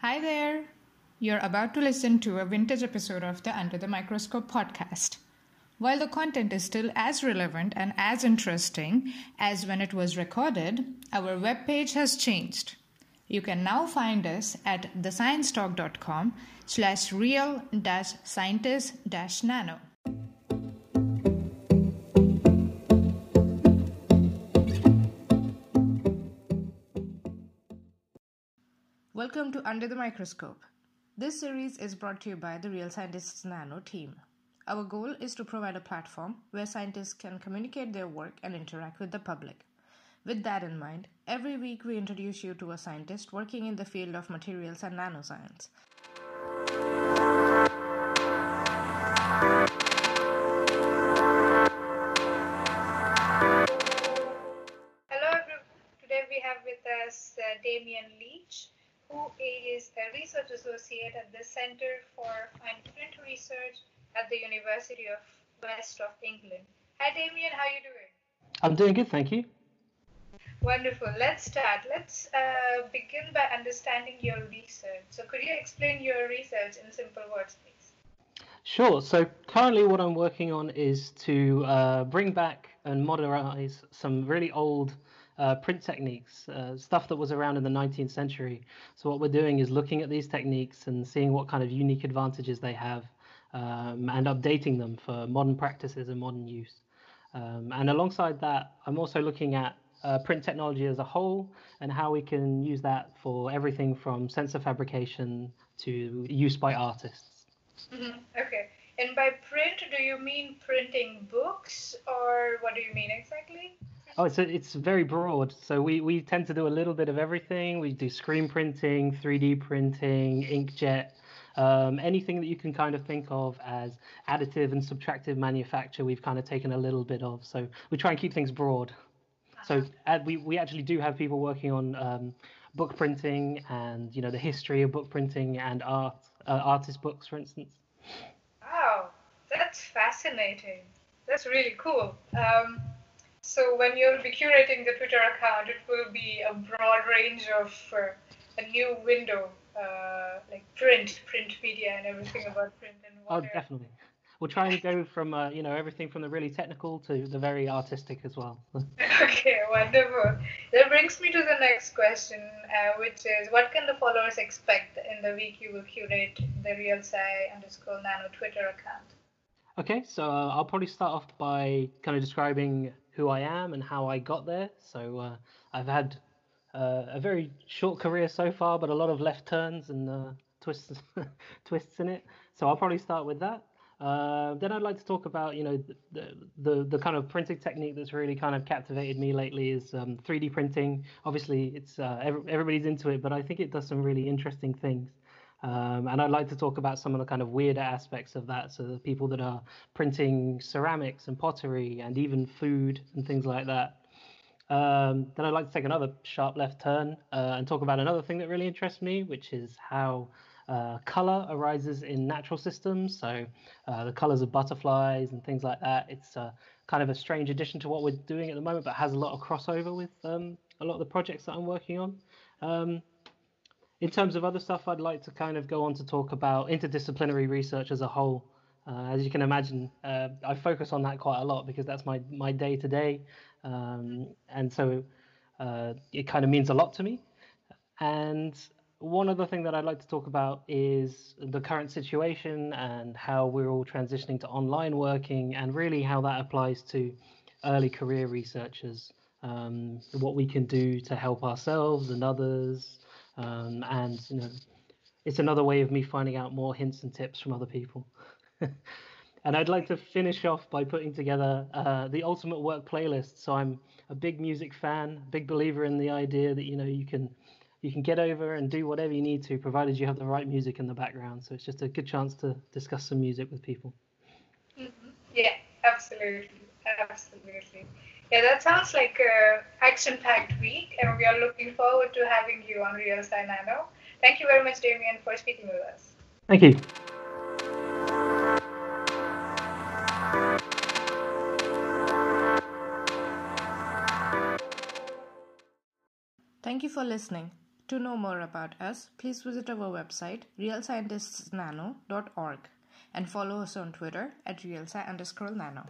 Hi there! You're about to listen to a vintage episode of the Under the Microscope podcast. While the content is still as relevant and as interesting as when it was recorded, our webpage has changed. You can now find us at thesciencetalk.com slash real Welcome to Under the Microscope. This series is brought to you by the Real Scientists Nano team. Our goal is to provide a platform where scientists can communicate their work and interact with the public. With that in mind, every week we introduce you to a scientist working in the field of materials and nanoscience. Hello, everyone. Today we have with us uh, Damien Leech, who is a research associate at the Center for Fine Print Research at the University of West of England. Hi, Damien. How are you doing? I'm doing good, thank you. Wonderful. Let's start. Let's uh, begin by understanding your research. So, could you explain your research in simple words, please? Sure. So currently, what I'm working on is to uh, bring back and modernize some really old uh, print techniques, uh, stuff that was around in the 19th century. So what we're doing is looking at these techniques and seeing what kind of unique advantages they have, um, and updating them for modern practices and modern use. Um, and alongside that, I'm also looking at uh, print technology as a whole and how we can use that for everything from sensor fabrication to use by artists. hmm Okay. And by print, do you mean printing books, or what do you mean exactly? Oh, it's it's very broad. So we we tend to do a little bit of everything. We do screen printing, 3D printing, inkjet, um, anything that you can kind of think of as additive and subtractive manufacture. We've kind of taken a little bit of. So we try and keep things broad. So uh, we we actually do have people working on um, book printing and you know the history of book printing and art uh, artist books, for instance. Wow, that's fascinating. That's really cool. Um, so when you'll be curating the Twitter account, it will be a broad range of uh, a new window, uh, like print, print media, and everything about print and Oh, definitely. We'll try and go from uh, you know everything from the really technical to the very artistic as well. Okay, wonderful. That brings me to the next question, uh, which is what can the followers expect in the week you will curate the Real Sci underscore Nano Twitter account? Okay, so uh, I'll probably start off by kind of describing who I am and how I got there. So uh, I've had uh, a very short career so far, but a lot of left turns and uh, twists twists in it. So I'll probably start with that. Uh, then I'd like to talk about, you know, the, the the kind of printing technique that's really kind of captivated me lately is um, 3D printing. Obviously, it's uh, every, everybody's into it, but I think it does some really interesting things. Um, and I'd like to talk about some of the kind of weirder aspects of that. So the people that are printing ceramics and pottery and even food and things like that. Um, then I'd like to take another sharp left turn uh, and talk about another thing that really interests me, which is how uh, color arises in natural systems. So uh, the colors of butterflies and things like that. It's kind of a strange addition to what we're doing at the moment, but has a lot of crossover with um, a lot of the projects that I'm working on. Um, in terms of other stuff, I'd like to kind of go on to talk about interdisciplinary research as a whole. Uh, as you can imagine, uh, I focus on that quite a lot because that's my my day to day, and so uh, it kind of means a lot to me. And one other thing that I'd like to talk about is the current situation and how we're all transitioning to online working, and really how that applies to early career researchers. Um, what we can do to help ourselves and others, um, and you know, it's another way of me finding out more hints and tips from other people. and I'd like to finish off by putting together uh, the ultimate work playlist. So I'm a big music fan, big believer in the idea that you know you can you can get over and do whatever you need to, provided you have the right music in the background. So it's just a good chance to discuss some music with people. hmm Yeah, absolutely, absolutely. Yeah, that sounds like a action-packed week, and we are looking forward to having you on Real Sci Nano. Thank you very much, Damien, for speaking with us. Thank you. Thank you for listening. To know more about us, please visit our website, realscientistsnano.org, and follow us on Twitter at realsci underscore nano.